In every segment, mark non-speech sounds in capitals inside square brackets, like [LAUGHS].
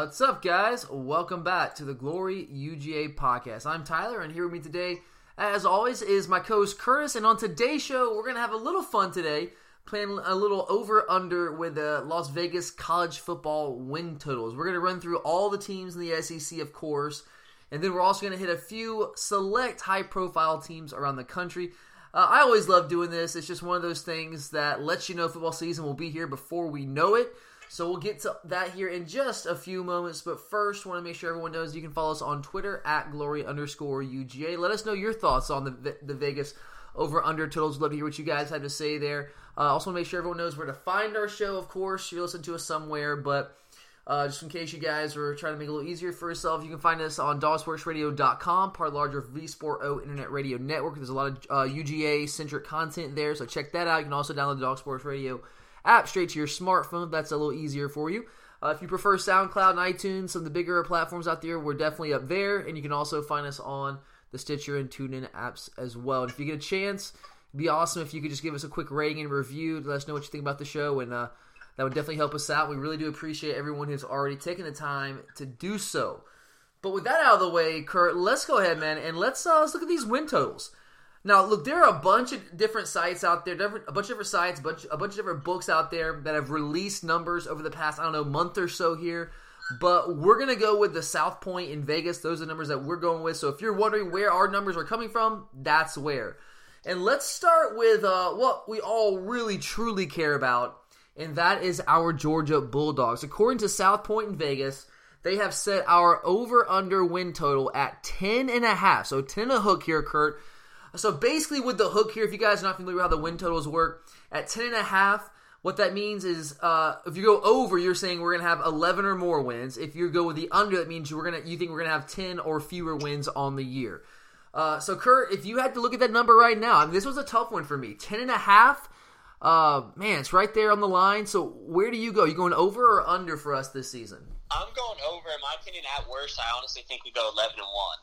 What's up, guys? Welcome back to the Glory UGA podcast. I'm Tyler, and here with me today, as always, is my co host Curtis. And on today's show, we're going to have a little fun today, playing a little over under with the Las Vegas college football win totals. We're going to run through all the teams in the SEC, of course, and then we're also going to hit a few select high profile teams around the country. Uh, I always love doing this. It's just one of those things that lets you know football season will be here before we know it. So we'll get to that here in just a few moments. But first, want to make sure everyone knows you can follow us on Twitter at glory underscore UGA. Let us know your thoughts on the the Vegas over under totals. Love to hear what you guys have to say there. Uh, also, want to make sure everyone knows where to find our show. Of course, you listen to us somewhere, but uh, just in case you guys are trying to make it a little easier for yourself, you can find us on dogsportsradio.com, part of the larger V Sport O Internet Radio Network. There's a lot of uh, UGA centric content there, so check that out. You can also download the Dog Sports Radio app straight to your smartphone. That's a little easier for you. Uh, if you prefer SoundCloud and iTunes, some of the bigger platforms out there, we're definitely up there. And you can also find us on the Stitcher and TuneIn apps as well. And if you get a chance, it'd be awesome if you could just give us a quick rating and review. Let us know what you think about the show, and uh, that would definitely help us out. We really do appreciate everyone who's already taken the time to do so. But with that out of the way, Kurt, let's go ahead, man, and let's uh, let's look at these win totals. Now, look, there are a bunch of different sites out there, different, a bunch of different sites, a bunch, a bunch of different books out there that have released numbers over the past, I don't know, month or so here. But we're going to go with the South Point in Vegas. Those are the numbers that we're going with. So if you're wondering where our numbers are coming from, that's where. And let's start with uh, what we all really truly care about, and that is our Georgia Bulldogs. According to South Point in Vegas, they have set our over under win total at 10 and a half. So 10 and a hook here, Kurt. So basically, with the hook here, if you guys are not familiar with how the win totals work, at 10 and a half, what that means is uh, if you go over, you're saying we're gonna have 11 or more wins. If you go with the under, that means you're gonna you think we're gonna have 10 or fewer wins on the year. Uh, so Kurt, if you had to look at that number right now, I mean, this was a tough one for me. 10 and a half. Uh, man, it's right there on the line. So where do you go? You going over or under for us this season? I'm going over. In my opinion, at worst, I honestly think we go 11 and one.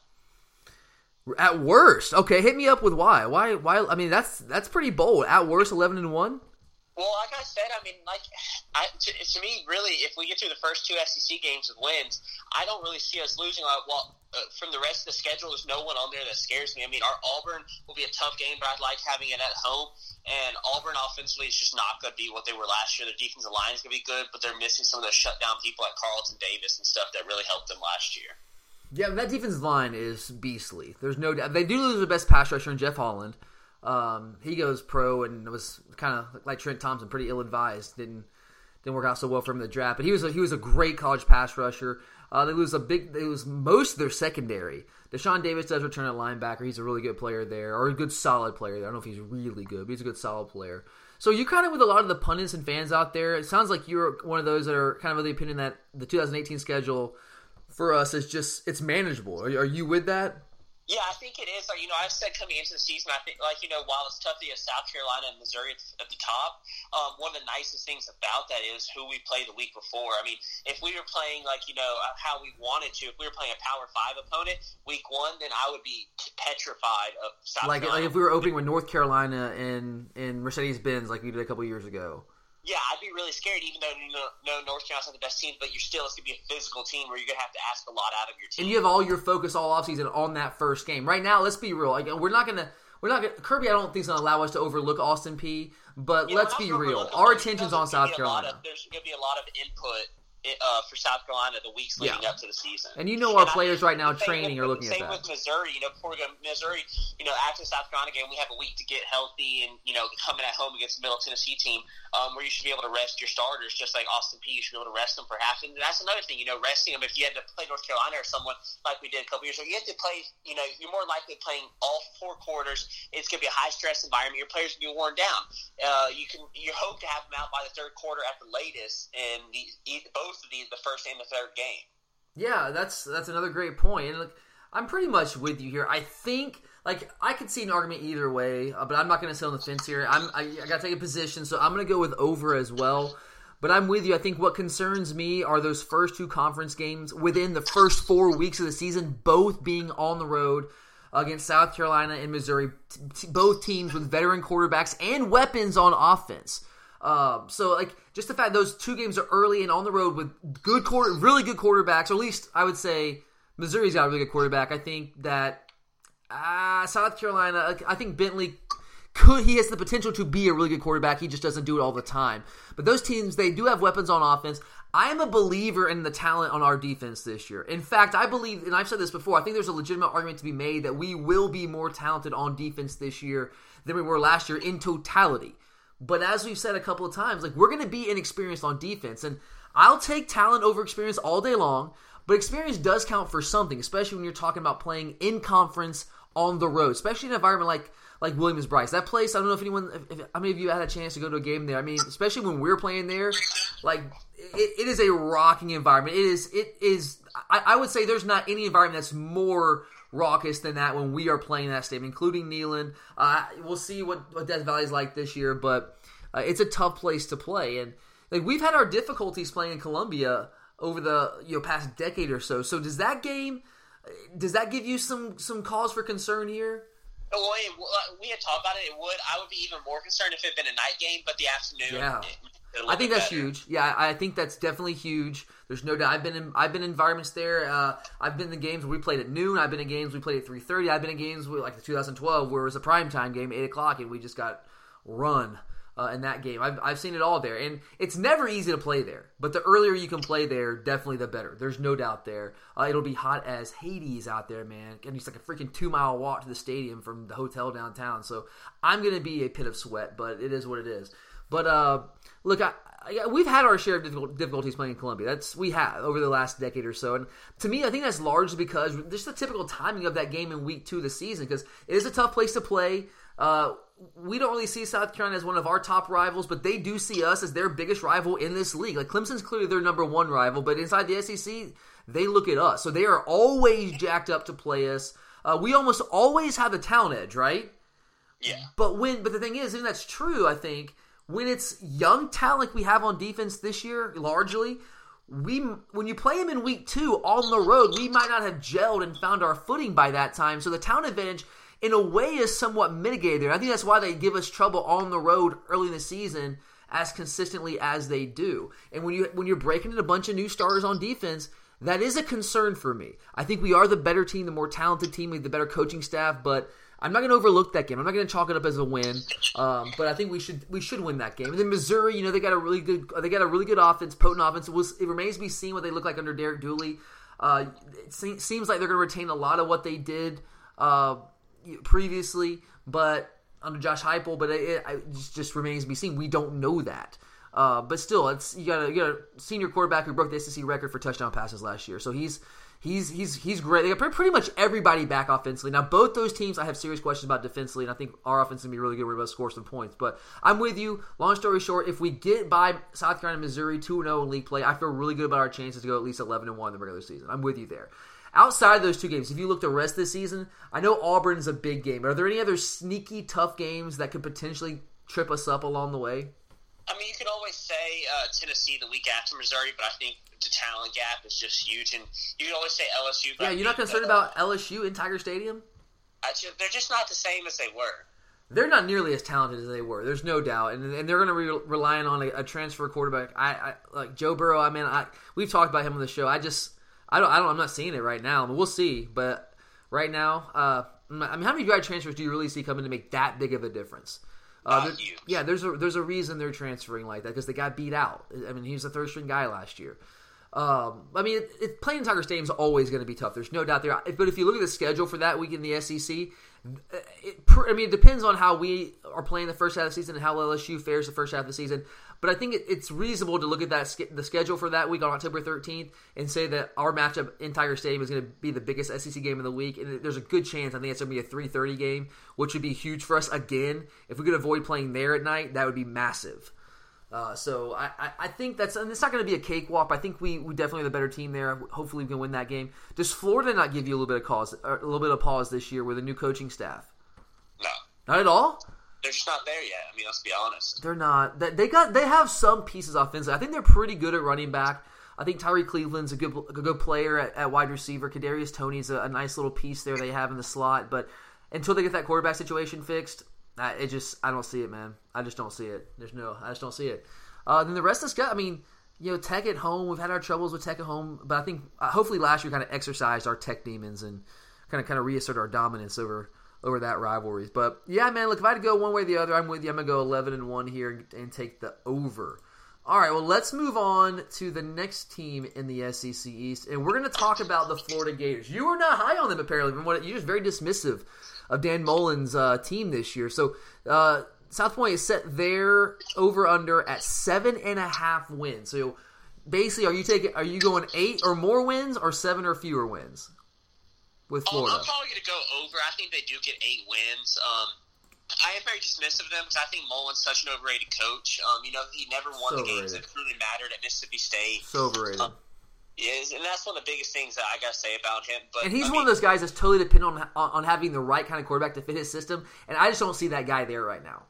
At worst, okay. Hit me up with why. Why? Why? I mean, that's that's pretty bold. At worst, eleven and one. Well, like I said, I mean, like I, to, to, me, really, if we get through the first two SEC games with wins, I don't really see us losing. Uh, well, uh, from the rest of the schedule, there's no one on there that scares me. I mean, our Auburn will be a tough game, but I like having it at home. And Auburn offensively is just not going to be what they were last year. Their defensive line is going to be good, but they're missing some of those shutdown people like Carlton Davis and stuff that really helped them last year. Yeah, that defense line is beastly. There's no doubt. They do lose the best pass rusher in Jeff Holland. Um, he goes pro and was kind of like Trent Thompson, pretty ill advised. Didn't didn't work out so well for him in the draft. But he was a, he was a great college pass rusher. Uh, they lose a big. They lose most of their secondary. Deshaun Davis does return at linebacker. He's a really good player there, or a good solid player there. I don't know if he's really good, but he's a good solid player. So you kind of with a lot of the pundits and fans out there. It sounds like you're one of those that are kind of of the opinion that the 2018 schedule for us is just it's manageable. Are, are you with that? Yeah, I think it is. Like, you know, I've said coming into the season, I think, like, you know, while it's tough to get South Carolina and Missouri at the top, um, one of the nicest things about that is who we play the week before. I mean, if we were playing, like, you know, uh, how we wanted to, if we were playing a Power 5 opponent week one, then I would be petrified of South like, Carolina. Like if we were opening with North Carolina and, and Mercedes Benz like we did a couple years ago yeah, I'd be really scared, even though you know, no North Carolina's not the best team, but you're still it's gonna be a physical team where you're gonna have to ask a lot out of your team. And you have all your focus all offseason on that first game. Right now, let's be real. Like, we're not gonna we're not gonna Kirby. I don't think is gonna allow us to overlook Austin Peay. But yeah, let's be real. Our attention's on South Carolina. Of, there's gonna be a lot of input uh, for South Carolina the weeks leading yeah. up to the season. And you know our and players I, right now training with, are looking at that. Same with Missouri. You know, before we go Missouri, you know, after the South Carolina game, we have a week to get healthy and, you know, coming at home against the Middle Tennessee team um, where you should be able to rest your starters just like Austin Peay. You should be able to rest them for half. And that's another thing, you know, resting them. If you had to play North Carolina or someone like we did a couple years ago, you have to play, you know, you're more likely playing all four quarters. It's going to be a high stress environment. Your players are going to be worn down. Uh, you can you hope to have them out by the third quarter at the latest, and the, both of these, the first and the third game. Yeah, that's that's another great point. And like, I'm pretty much with you here. I think like I could see an argument either way, uh, but I'm not going to sit on the fence here. I'm I, I got to take a position, so I'm going to go with over as well. But I'm with you. I think what concerns me are those first two conference games within the first four weeks of the season, both being on the road against South Carolina and Missouri, both teams with veteran quarterbacks and weapons on offense. Um, so like just the fact those two games are early and on the road with good quarter, really good quarterbacks, or at least I would say Missouri's got a really good quarterback. I think that uh, South Carolina, I think Bentley could he has the potential to be a really good quarterback. He just doesn't do it all the time. But those teams, they do have weapons on offense. I am a believer in the talent on our defense this year. In fact, I believe, and I've said this before, I think there's a legitimate argument to be made that we will be more talented on defense this year than we were last year in totality. But as we've said a couple of times, like we're going to be inexperienced on defense, and I'll take talent over experience all day long. But experience does count for something, especially when you're talking about playing in conference on the road, especially in an environment like like Williams-Brice. That place, I don't know if anyone, if, if, how many of you had a chance to go to a game there? I mean, especially when we're playing there, like it, it is a rocking environment. It is, it is. I, I, would say there's not any environment that's more raucous than that when we are playing that stadium, including Neyland. Uh, we'll see what what Death Valley is like this year, but uh, it's a tough place to play, and like we've had our difficulties playing in Columbia over the you know past decade or so. So does that game? Does that give you some some cause for concern here? Well, it, we had talked about it. It would. I would be even more concerned if it had been a night game, but the afternoon. Yeah. I think that's better. huge. Yeah, I think that's definitely huge. There's no doubt. I've been in I've been in environments there. Uh, I've been in games where we played at noon. I've been in games we played at three thirty. I've been in games with, like the 2012 where it was a prime time game, eight o'clock, and we just got run uh, in that game. I've, I've seen it all there, and it's never easy to play there. But the earlier you can play there, definitely the better. There's no doubt there. Uh, it'll be hot as Hades out there, man, and it's like a freaking two mile walk to the stadium from the hotel downtown. So I'm gonna be a pit of sweat, but it is what it is. But uh, look, I, we've had our share of difficulties playing in Columbia. That's we have over the last decade or so, and to me, I think that's largely because just the typical timing of that game in week two of the season, because it is a tough place to play. Uh, we don't really see South Carolina as one of our top rivals, but they do see us as their biggest rival in this league. Like Clemson's clearly their number one rival, but inside the SEC, they look at us. So they are always jacked up to play us. Uh, we almost always have the town edge, right? Yeah. But when, but the thing is, and that's true, I think when it's young talent we have on defense this year, largely, we when you play them in week two on the road, we might not have gelled and found our footing by that time. So the town advantage in a way is somewhat mitigated. I think that's why they give us trouble on the road early in the season as consistently as they do. And when you when you're breaking in a bunch of new starters on defense, that is a concern for me. I think we are the better team, the more talented team, the better coaching staff, but I'm not going to overlook that game. I'm not going to chalk it up as a win, um, but I think we should we should win that game. And then Missouri, you know, they got a really good they got a really good offense, potent offense. It, was, it remains to be seen what they look like under Derek Dooley. Uh, it seems like they're going to retain a lot of what they did. Uh, previously, but under Josh Heupel, but it, it just remains to be seen. We don't know that. Uh, but still, it's you got a you got a senior quarterback who broke the SEC record for touchdown passes last year, so he's he's he's he's great. They got pretty much everybody back offensively. Now, both those teams, I have serious questions about defensively, and I think our offense is gonna be really good. We're about to score some points. But I'm with you. Long story short, if we get by South Carolina, Missouri, two zero in league play, I feel really good about our chances to go at least eleven and one in the regular season. I'm with you there. Outside of those two games, if you look the rest of the season, I know Auburn's a big game. Are there any other sneaky tough games that could potentially trip us up along the way? I mean, you could always say uh, Tennessee the week after Missouri, but I think the talent gap is just huge, and you can always say LSU. Yeah, you're not concerned about LSU in Tiger Stadium. Just, they're just not the same as they were. They're not nearly as talented as they were. There's no doubt, and, and they're going to be re- relying on a, a, transfer quarterback. I, I like Joe Burrow. I mean, I we've talked about him on the show. I just I don't. I don't. I'm not seeing it right now. I mean, we'll see. But right now, uh, I mean, how many grad transfers do you really see coming to make that big of a difference? Uh, yeah, there's a there's a reason they're transferring like that because they got beat out. I mean, he was a third string guy last year. Um, I mean, it, it, playing Tiger Stadium is always going to be tough. There's no doubt there. But if you look at the schedule for that week in the SEC, it, I mean, it depends on how we are playing the first half of the season and how LSU fares the first half of the season. But I think it's reasonable to look at that the schedule for that week on October 13th and say that our matchup in Tiger Stadium is going to be the biggest SEC game of the week, and there's a good chance I think it's going to be a 3:30 game, which would be huge for us. Again, if we could avoid playing there at night, that would be massive. Uh, so I, I, think that's and it's not going to be a cakewalk. I think we, we definitely have the better team there. Hopefully, we can win that game. Does Florida not give you a little bit of cause, a little bit of pause this year with a new coaching staff? No, not at all they're just not there yet. I mean, let's be honest. They're not. They got. They have some pieces offensively. I think they're pretty good at running back. I think Tyree Cleveland's a good a good player at, at wide receiver. Kadarius Toney's a, a nice little piece there they have in the slot. But until they get that quarterback situation fixed, I, it just I don't see it, man. I just don't see it. There's no, I just don't see it. Uh, then the rest of the schedule, I mean, you know, Tech at home. We've had our troubles with Tech at home, but I think uh, hopefully last year kind of exercised our Tech demons and kind of kind of reassert our dominance over over that rivalry. But yeah, man, look, if I had to go one way or the other, I'm with you. I'm gonna go 11 and one here and, take the over. All right, well, let's move on to the next team in the SEC East, and we're going to talk about the Florida Gators. You were not high on them, apparently. From what you're just very dismissive of Dan Mullen's uh, team this year. So uh, South Point is set their over under at seven and a half wins. So basically, are you taking? Are you going eight or more wins, or seven or fewer wins with Oh, Florida? I'm probably going to go over. I think they do get eight wins. Um, I am very dismissive of them because I think Mullen's such an overrated coach. Um, you know, he never won So the games overrated. that really mattered at Mississippi State. so overrated. Um, Is and that's one of the biggest things that I got to say about him. But and he's I one of those guys that's totally dependent on, on on having the right kind of quarterback to fit his system, and I just don't see that guy there right now.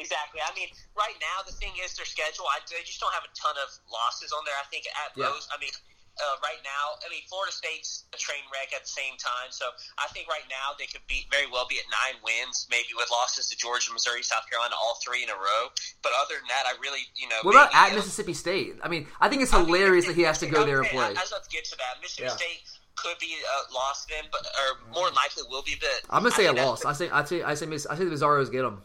Exactly. I mean, right now the thing is their schedule. I, they just don't have a ton of losses on there. I think at Yeah. most. I mean, uh, right now, I mean, Florida State's a train wreck at the same time. So I think right now they could be very well be at nine wins, maybe with losses to Georgia, Missouri, South Carolina, all three in a row. But other than that, I really, you know, What about at uh, Mississippi State? I mean, I think it's I mean, hilarious that he has to go there and play. I, I was about to get to that. Mississippi Yeah. State could be uh, lost then, but or more likely will be. But I'm gonna say I a loss. I say I say I say Miss- I say the Bizarros get them.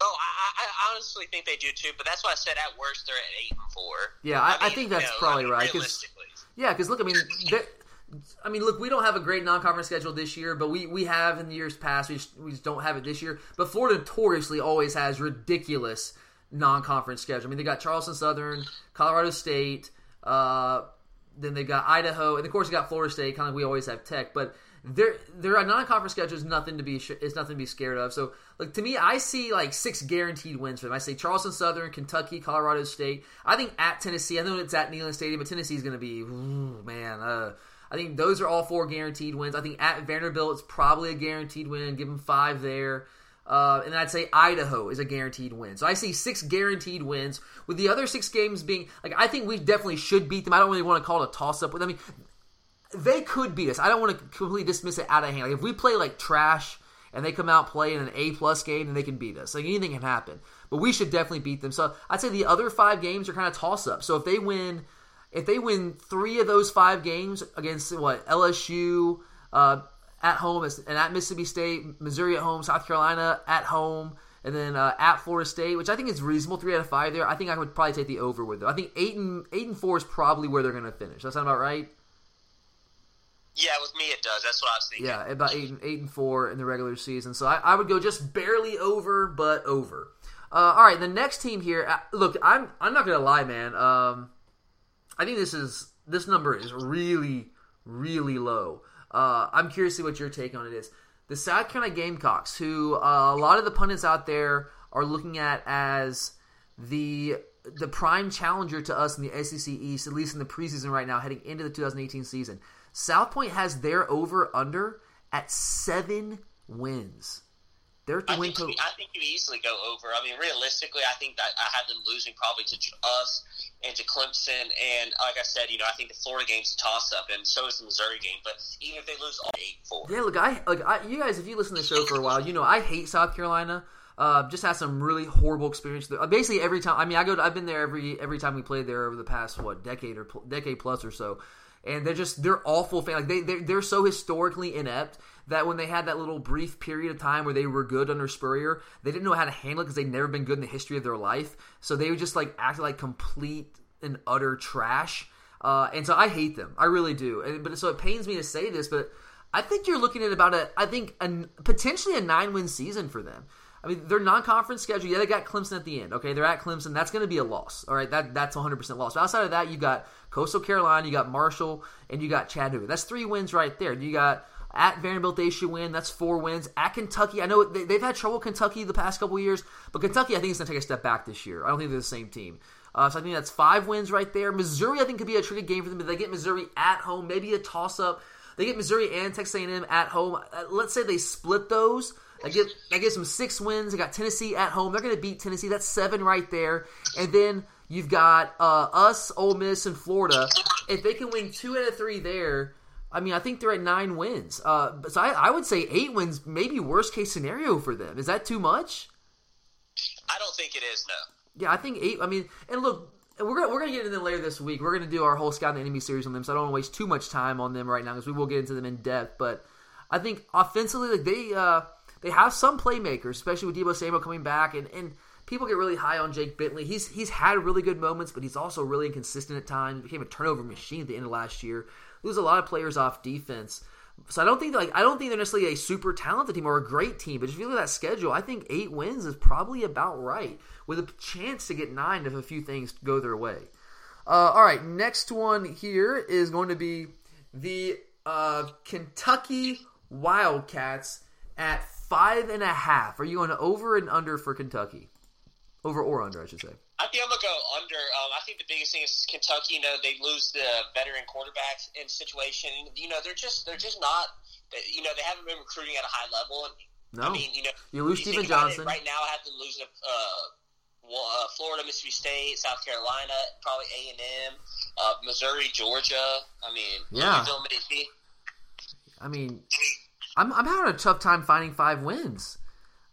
Oh, I, I I honestly think they do too. But that's why I said at worst they're at eight and four. Yeah, I, I, mean, think that's you know, probably I mean, right. 'cause- yeah, because look, I mean, I mean, look, we don't have a great non-conference schedule this year, but we, we have in years past. We just, we just don't have it this year. But Florida notoriously always has ridiculous non-conference schedule. I mean, they got Charleston Southern, Colorado State, uh, then they got Idaho, and of course they got Florida State. Kind of, we always have Tech, but their their non-conference schedule is nothing to be is nothing to be scared of. So, like to me, I see like six guaranteed wins for them. I say Charleston Southern, Kentucky, Colorado State. I think at Tennessee. I know it's at Neyland Stadium, but Tennessee's going to be ooh, man. Uh, I think those are all four guaranteed wins. I think at Vanderbilt, it's probably a guaranteed win. Give them five there. Uh, and then I'd say Idaho is a guaranteed win. So I see six guaranteed wins, with the other six games being like I think we definitely should beat them. I don't really want to call it a toss up with. I mean, they could beat us. I don't want to completely dismiss it out of hand. Like if we play like trash and they come out playing an A plus game, then they can beat us. Like anything can happen. But we should definitely beat them. So I'd say the other five games are kind of toss up. So if they win, if they win three of those five games against what LSU uh, at home and at Mississippi State, Missouri at home, South Carolina at home. And then uh, at Florida State, which I think is reasonable, three out of five there. I think I would probably take the over with them. I think eight and eight and four is probably where they're going to finish. That sound about right? Yeah, with me it does. That's what I was thinking. Yeah, about eight and eight and four in the regular season. So I, I would go just barely over, but over. Uh, all right, the next team here. uh, Look, I'm I'm not gonna lie, man. Um, I think this is this number is really really low. Uh, I'm curious to see what your take on it is. The South Carolina Gamecocks, who uh, a lot of the pundits out there are looking at as the the prime challenger to us in the SEC East, at least in the preseason right now, heading into the 2018 season. South Point has their over under at seven wins. Their I think, total. I think you easily go over. I mean, realistically, I think that I have them losing probably to us and to Clemson. And like I said, you know, I think the Florida game's a toss up, and so is the Missouri game. But even if they lose all eight four, Yeah, look, I like I, you guys. If you listen to the show for a while, you know I hate South Carolina. Uh, just had some really horrible experience. there. Uh, Basically, every time. I mean, I go. To, I've been there every every time we played there over the past what decade or decade plus or so. And they're just they're awful fan. Like they they're, they're so historically inept that when they had that little brief period of time where they were good under Spurrier, they didn't know how to handle it because they'd never been good in the history of their life. So they would just like act like complete and utter trash. Uh, and so I hate them. I really do. And, but so it pains me to say this, but I think you're looking at about a, I think a, potentially a nine win season for them. I mean, their non-conference schedule. Yeah, they got Clemson at the end. Okay, they're at Clemson. That's going to be a loss. All right, that that's 100 percent loss. But outside of that, you got Coastal Carolina, you got Marshall, and you got Chattanooga. That's three wins right there. You got at Vanderbilt, they should win. That's four wins. At Kentucky, I know they, they've had trouble Kentucky the past couple years, but Kentucky, I think, is going to take a step back this year. I don't think they're the same team. Uh, so I think that's five wins right there. Missouri, I think, could be a tricky game for them. If they get Missouri at home, maybe a toss-up. They get Missouri and Texas A&M at home. Uh, let's say they split those. That, give, that gives them six wins. They got Tennessee at home. They're going to beat Tennessee. That's seven right there. And then you've got uh, us, Ole Miss, and Florida. If they can win two out of three there, I mean, I think they're at nine wins. Uh, so I, I would say eight wins, maybe worst case scenario for them. Is that too much? I don't think it is. No. Yeah, I think eight. I mean, and look, we're gonna we're gonna get into them later this week. We're gonna do our whole scout and enemy series on them, so I don't want to waste too much time on them right now because we will get into them in depth. But I think offensively, like they uh, they have some playmakers, especially with Deebo Samuel coming back, and and people get really high on Jake Bentley. He's he's had really good moments, but he's also really inconsistent at times. Became a turnover machine at the end of last year. Lose a lot of players off defense. So I don't think like I don't think they're necessarily a super talented team or a great team, but if you look at that schedule, I think eight wins is probably about right, with a chance to get nine if a few things go their way. Uh, all right, next one here is going to be the uh, Kentucky Wildcats at five and a half. Are you going over and under for Kentucky? Over or under, I should say. I think I'm gonna go under. Um, I think the biggest thing is Kentucky. You know, they lose the veteran quarterback in situation. You know, they're just they're just not. You know, they haven't been recruiting at a high level. And No. I mean, you know, You lose you Stephen Johnson. right now. I have them losing uh, well, uh, Florida, Mississippi State, South Carolina, probably A and M, uh, Missouri, Georgia. I mean, Yeah. Louisville, Mississippi. I mean, I'm I'm having a tough time finding five wins.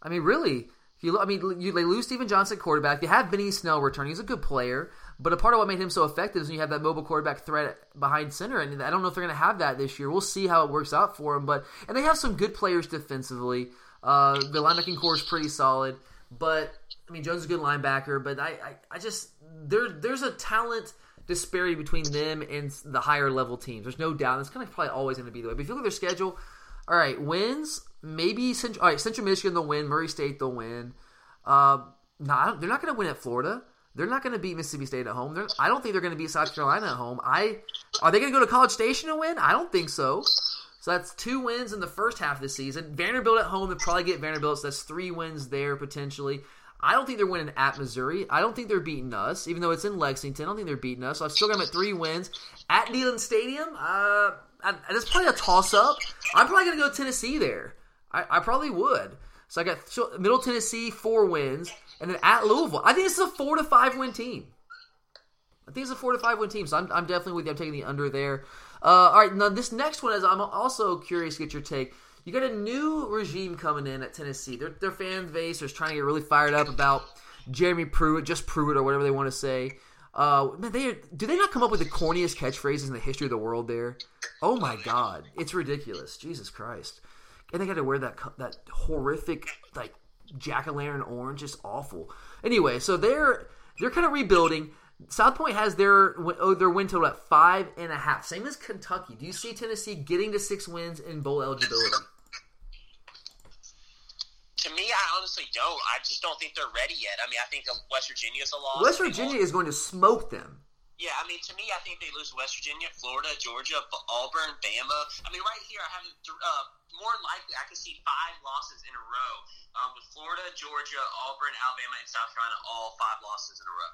I mean, really, if you I mean, you, they lose Stephen Johnson, quarterback. They have Benny Snell returning. He's a good player, but a part of what made him so effective is when you have that mobile quarterback threat behind center, and I don't know if they're going to have that this year. We'll see how it works out for them. But and they have some good players defensively. Uh, the linebacking core is pretty solid, but I mean, Jones is a good linebacker, but I, I, I just there there's a talent disparity between them and the higher level teams. There's no doubt. That's kind of probably always going to be the way. But if you look at their schedule, all right, wins maybe Central. All right, Central Michigan they'll win. Murray State they'll win. Uh, no, they're not going to win at Florida. They're not going to beat Mississippi State at home. They're, I don't think they're going to beat South Carolina at home. I are they going to go to College Station and win? I don't think so. So that's two wins in the first half of the season. Vanderbilt at home, they probably get Vanderbilt. So that's three wins there potentially. I don't think they're winning at Missouri. I don't think they're beating us, even though it's in Lexington. I don't think they're beating us. So I've still got them at three wins at Neyland Stadium. Uh, that's probably a toss up. I'm probably going to go Tennessee there. I, I probably would. So I got Middle Tennessee four wins, and then at Louisville. I think this is a four to five win team. I think it's a four to five win team, so I'm, I'm definitely with you. I'm taking the under there. Uh, all right, now this next one is I'm also curious to get your take. You got a new regime coming in at Tennessee. Their, their fan base is trying to get really fired up about Jeremy Pruitt, just Pruitt, or whatever they want to say. Uh, man, they do they not come up with the corniest catchphrases in the history of the world? There, oh my god, it's ridiculous. Jesus Christ, and they got to wear that that horrific like jack o' lantern orange, just awful. Anyway, so they're they're kind of rebuilding. South Point has their oh, their win total at five and a half, same as Kentucky. Do you see Tennessee getting to six wins in bowl eligibility? To me, I honestly don't. I just don't think they're ready yet. I mean, I think West Virginia's a loss. West Virginia is going to smoke them. Yeah, I mean, to me, I think they lose West Virginia, Florida, Georgia, Auburn, Bama. I mean, right here, I have uh, more likely I can see five losses in a row um, with Florida, Georgia, Auburn, Alabama, and South Carolina, all five losses in a row.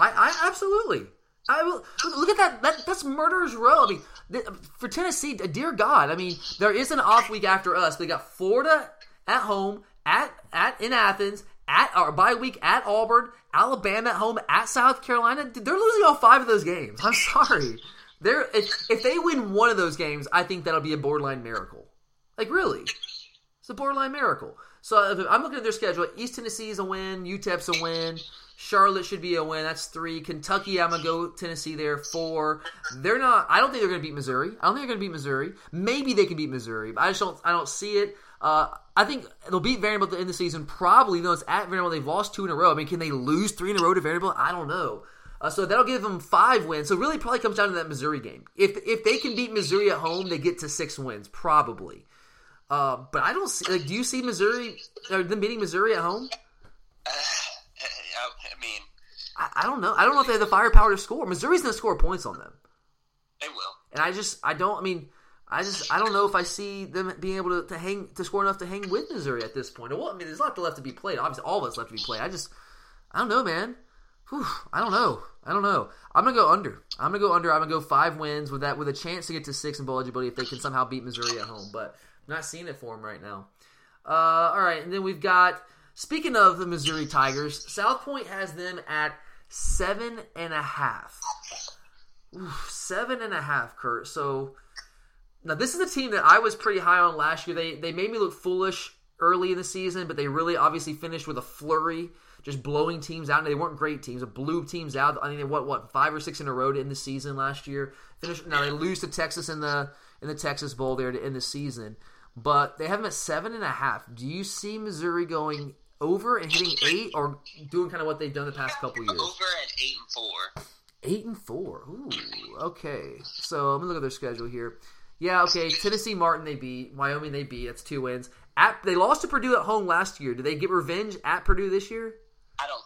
I, I absolutely. I will look at that. That that's murderers row. I mean, for Tennessee, dear God. I mean, there is an off week after us. They got Florida at home, at at in Athens, at our bye week at Auburn, Alabama at home, at South Carolina. They're losing all five of those games. I'm [LAUGHS] sorry. They're if, if they win one of those games, I think that'll be a borderline miracle. Like really, it's a borderline miracle. So I'm looking at their schedule. East Tennessee is a win. UTEP's a win. Charlotte should be a win. That's three. Kentucky, I'm gonna go Tennessee there. Four. They're not. I don't think they're gonna beat Missouri. I don't think they're gonna beat Missouri. Maybe they can beat Missouri, but I just don't. I don't see it. Uh, I think they'll beat Vanderbilt at the end of the season. Probably, though it's at Vanderbilt, they've lost two in a row. I mean, can they lose three in a row to Vanderbilt? I don't know. Uh, so that'll give them five wins. So really, probably comes down to that Missouri game. If if they can beat Missouri at home, they get to six wins probably. Uh, but I don't see. Like, do you see Missouri or them beating Missouri at home? I I, don't know. I don't know if they have the firepower to score. Missouri's going to score points on them, they will. and I just I don't. I mean, I just I don't know if I see them being able to, to hang to score enough to hang with Missouri at this point. Well, I mean, there's a lot left to be played. Obviously, all of us left to be played. I just I don't know, man. Whew, I don't know. I don't know. I'm gonna go under. I'm gonna go under. I'm gonna go five wins with that with a chance to get to six in bowl eligibility if they can somehow beat Missouri at home. But I'm not seeing it for them right now. Uh, all right, and then we've got. Speaking of the Missouri Tigers, South Point has them at seven and a half. Oof, seven and a half, Kurt. So Now this is a team that I was pretty high on last year. They they made me look foolish early in the season, but they really obviously finished with a flurry, just blowing teams out. And they weren't great teams; it blew teams out. I think they what what five or six in a row end the season last year. Finished now they lose to Texas in the in the Texas Bowl there to end the season, but they have them at seven and a half. Do you see Missouri going over and hitting eight, or doing kind of what they've done the past couple years? Over at eight and four. Eight and four. Ooh, okay. So I'm gonna look at their schedule here. Yeah, okay. Tennessee Martin they beat. Wyoming they beat. That's two wins. At they lost to Purdue at home last year. Do they get revenge at Purdue this year?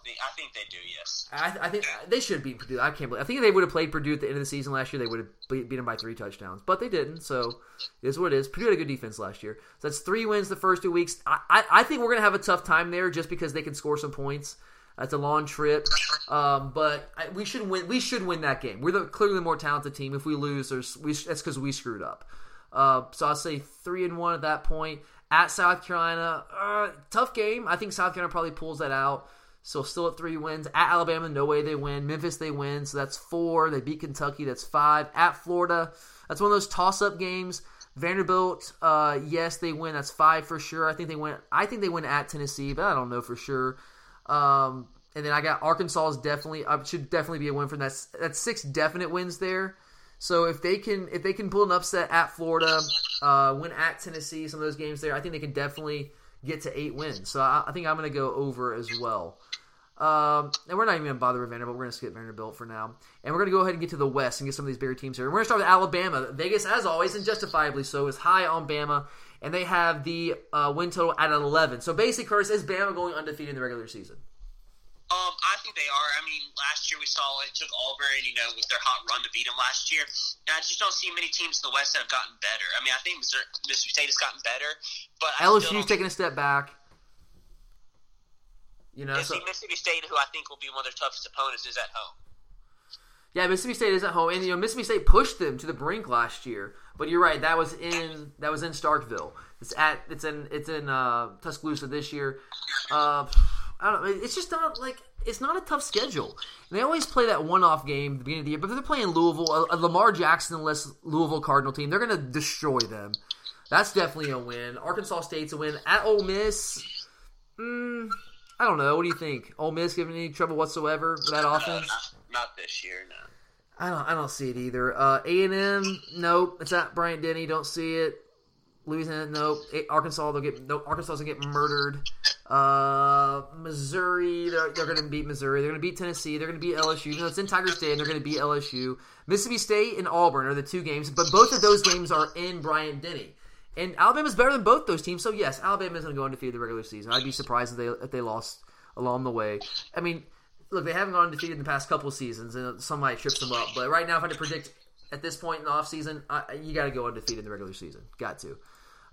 I think. I think they do. Yes. I, I think they should beat Purdue. I can't believe. I think they would have played Purdue at the end of the season last year, they would have beat them by three touchdowns. But they didn't. So it is what it is. Purdue had a good defense last year. So that's three wins the first two weeks. I, I, I think we're gonna have a tough time there just because they can score some points. That's a long trip, um, but I, we should win. We should win that game. We're the clearly the more talented team. If we lose, there's we, that's because we screwed up. Uh, so I'll say three and one at that point. At South Carolina, uh, tough game. I think South Carolina probably pulls that out. So still at three wins. At Alabama, no way they win. Memphis, they win. So that's four. They beat Kentucky. That's five. At Florida, that's one of those toss-up games. Vanderbilt, uh, yes, they win. That's five for sure. I think they win. I think they win at Tennessee, but I don't know for sure. Um, and then I got Arkansas is definitely uh, should definitely be a win for that. That's six definite wins there. So if they can if they can pull an upset at Florida, uh, win at Tennessee, some of those games there, I think they can definitely get to eight wins. So I, I think I'm going to go over as well. Um, and we're not even going to bother with Vanderbilt. We're going to skip Vanderbilt for now. And we're going to go ahead and get to the West and get some of these bigger teams here. We're going to start with Alabama. Vegas, as always, and justifiably so, is high on Bama. And they have the uh, win total at 11. So basically, Curtis, is Bama going undefeated in the regular season? Um, I think they are. I mean, last year we saw it took Auburn, you know, with their hot run to beat them last year. And I just don't see many teams in the West that have gotten better. I mean, I think Missouri, Mississippi State has gotten better, but I LSU's taking a step back. You know, so, Mississippi State, who I think will be one of their toughest opponents, is at home. yeah, Mississippi State is at home, and you know Mississippi State pushed them to the brink last year. But you're right, that was in that was in Starkville. It's at it's in it's in uh, Tuscaloosa this year. Uh, I don't know. It's just not like it's not a tough schedule. And they always play that one-off game at the beginning of the year, but if they're playing Louisville, a, a Lamar Jackson-less Louisville Cardinal team, they're going to destroy them. That's definitely a win. Arkansas State's a win at Ole Miss. Mm, I don't know. What do you think? Ole Miss giving any trouble whatsoever with that offense? No, not, this year, no. I don't. I don't see it either. Uh, A and M, nope. It's at Bryant Denny. Don't see it. Louisiana, nope. Arkansas, they'll get. No, Arkansas will get murdered. Uh, Missouri, they're, they're going to beat Missouri. They're going to beat Tennessee. They're going to beat LSU. You know, it's in Tiger State. They're going to beat LSU. Mississippi State and Auburn are the two games, but both of those games are in Bryant Denny. And Alabama's better than both those teams. So yes, Alabama's going to go undefeated the regular season. I'd be surprised if they if they lost along the way. I mean, look, they haven't gone undefeated in the past couple seasons, and some might trip them up. But right now, if I had to predict at this point in the offseason, you got to go undefeated in the regular season. Got to.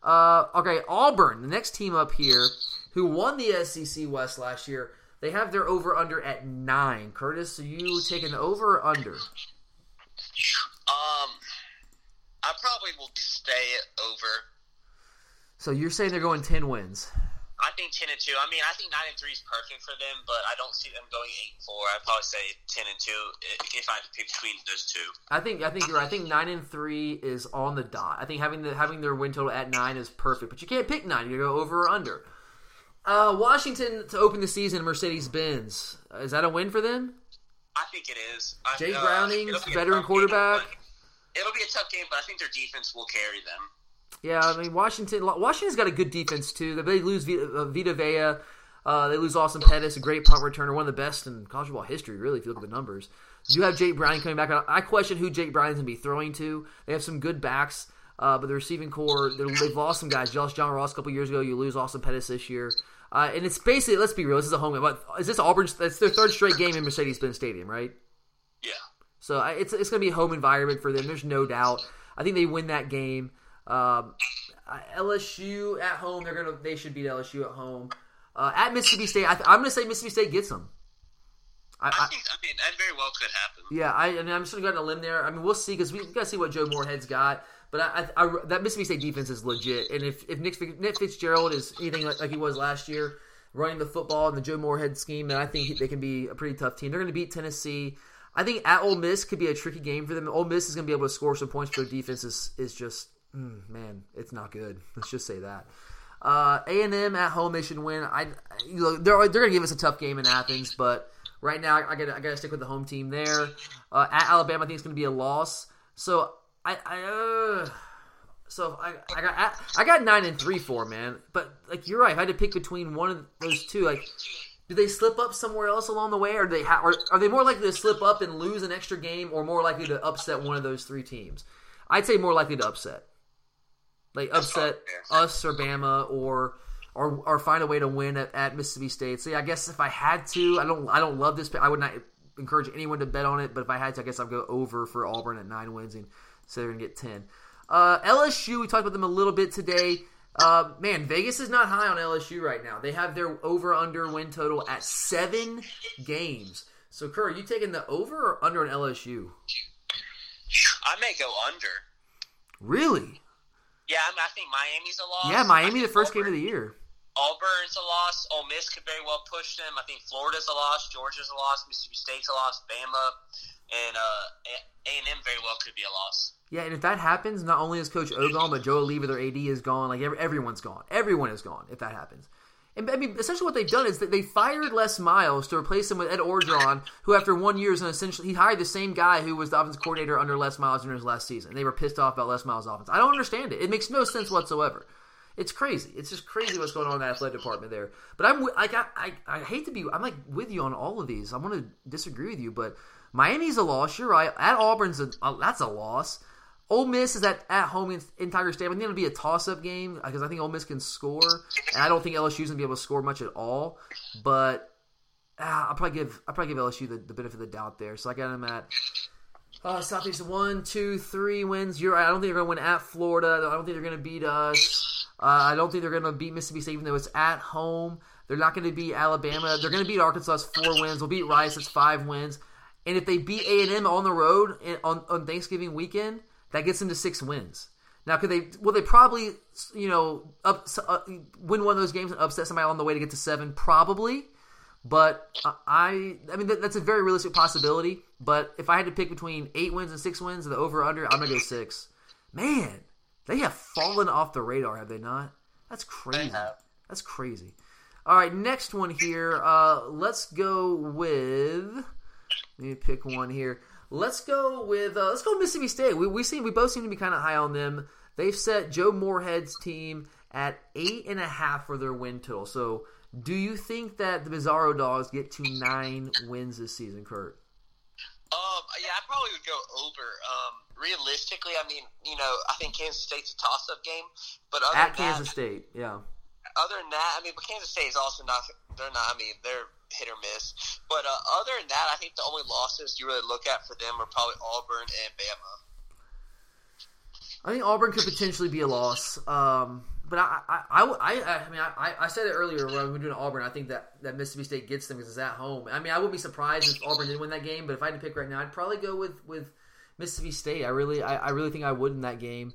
Uh, okay, Auburn, the next team up here, who won the SEC West last year. They have their over under at nine. Curtis, are you taking the over or under? Um, I probably will stay over. So you're saying they're going ten wins? I think ten and two. I mean, I think nine and three is perfect for them, but I don't see them going eight and four. I'd probably say ten and two if I had to pick between those two. I think I think you're right. I think nine and three is on the dot. I think having the having their win total at nine is perfect, but you can't pick nine. You go over or under. Uh, Washington to open the season, Mercedes Benz. Is that a win for them? I think it is. I, Jay uh, Browning, be veteran quarterback. Game, it'll be a tough game, but I think their defense will carry them. Yeah, I mean Washington. Washington's got a good defense too. They lose Vita, uh, Vita Vea. Uh, they lose Austin Pettis, a great punt returner, one of the best in college football history. Really, if you look at the numbers, you have Jake Browning coming back. I question who Jake Browning's gonna be throwing to. They have some good backs, uh, but the receiving core they've lost some guys. Josh John Ross a couple years ago. You lose Austin Pettis this year. Uh, and it's basically, let's be real, this is a home game. But is this Auburn? That's their third straight game in Mercedes-Benz Stadium, right? Yeah. So I- it's it's going to be a home environment for them. There's no doubt. I think they win that game. Um, LSU at home, they're gonna they should beat LSU at home. Uh, at Mississippi State, I th- I'm going to say Mississippi State gets them. I, I I, think. I mean, that very well could happen. yeah, I, I mean, I'm just going to go on a limb there. I mean, we'll see because we got to see what Joe Moorhead's got. But I, I, I, that Mississippi State defense is legit, and if, if Nick, Nick Fitzgerald is anything like, like he was last year, running the football in the Joe Moorhead scheme, then I think they can be a pretty tough team. They're going to beat Tennessee. I think at Ole Miss could be a tricky game for them. Ole Miss is going to be able to score some points, but their defense is, is just mm, man, it's not good. [LAUGHS] Let's just say that. Uh, A and M at home, they should win. I, you know, they're they're gonna give us a tough game in Athens, but right now I, got I got to stick with the home team there. Uh, at Alabama, I think it's gonna be a loss. So I, I uh, so I, I got I got nine and three for man. But like you're right, if I had to pick between one of those two. Like, do they slip up somewhere else along the way, or do they ha- or are they more likely to slip up and lose an extra game, or more likely to upset one of those three teams? I'd say more likely to upset, like upset us or Bama, or or or find a way to win at, at Mississippi State. So yeah, I guess if I had to, I don't I don't love this. I would not encourage anyone to bet on it, but if I had to, I guess I'd go over for Auburn at nine wins and so they're gonna get ten. Uh, LSU, we talked about them a little bit today. Uh, man, Vegas is not high on LSU right now. They have their over under win total at seven games. So, Kerr, are you taking the over or under on LSU? I may go under. Really? Yeah, I, mean, I think Miami's a loss. Yeah, Miami, the first Auburn, game of the year. Auburn's a loss. Ole Miss could very well push them. I think Florida's a loss. Georgia's a loss. Mississippi State's a loss. Bama and uh, A and M very well could be a loss. Yeah, and if that happens, not only is Coach O gone, but Joe Alleva, their AD, is gone. Like every, everyone's gone. Everyone is gone if that happens. And I mean, essentially, what they've done is that they fired Les Miles to replace him with Ed Orgeron, who after one year is an essentially he hired the same guy who was the offensive coordinator under Les Miles during his last season. They were pissed off about Les Miles' offense. I don't understand it. It makes no sense whatsoever. It's crazy. It's just crazy what's going on in that athletic department there. But I'm like I, I I hate to be I'm like with you on all of these. I want to disagree with you, but Miami's a loss. You're right. At Auburn's a, that's a loss. Ole Miss is at, at home in, in Tiger Stadium. I think it'll be a toss up game because I think Ole Miss can score, and I don't think LSU's gonna be able to score much at all. But ah, I'll probably give I'll probably give LSU the, the benefit of the doubt there. So I got them at uh, Southeast one, two, three wins. You're. I don't think they're gonna win at Florida. I don't think they're gonna beat us. Uh, I don't think they're gonna beat Mississippi State even though it's at home. They're not going to beat Alabama. They're going to beat Arkansas. Four wins. They'll beat Rice. It's five wins. And if they beat A and M on the road on, on Thanksgiving weekend, that gets them to six wins. Now, could they? Will they probably, you know, up, uh, win one of those games and upset somebody on the way to get to seven? Probably, but I, I mean, that's a very realistic possibility. But if I had to pick between eight wins and six wins, the over under, I'm gonna go six. Man, they have fallen off the radar, have they not? That's crazy. That's crazy. All right, next one here. Uh, let's go with. Let me pick one here. Let's go with uh, let's go Mississippi State. We we seem we both seem to be kind of high on them. They've set Joe Moorhead's team at eight and a half for their win total. So, do you think that the Bizarro Dogs get to nine wins this season, Kurt? Um, yeah, I probably would go over. Um, realistically, I mean, you know, I think Kansas State's a toss-up game, but other at than Kansas that, State, yeah. Other than that, I mean, but Kansas State is also not. They're not. I mean, they're hit or miss. But uh, other than that, I think the only losses you really look at for them are probably Auburn and Bama. I think Auburn could potentially be a loss. Um, but I, I, I, I, I mean, I, I said it earlier when we were doing Auburn. I think that, that Mississippi State gets them because it's at home. I mean, I wouldn't be surprised if Auburn didn't win that game. But if I had to pick right now, I'd probably go with, with Mississippi State. I really, I, I really think I would in that game.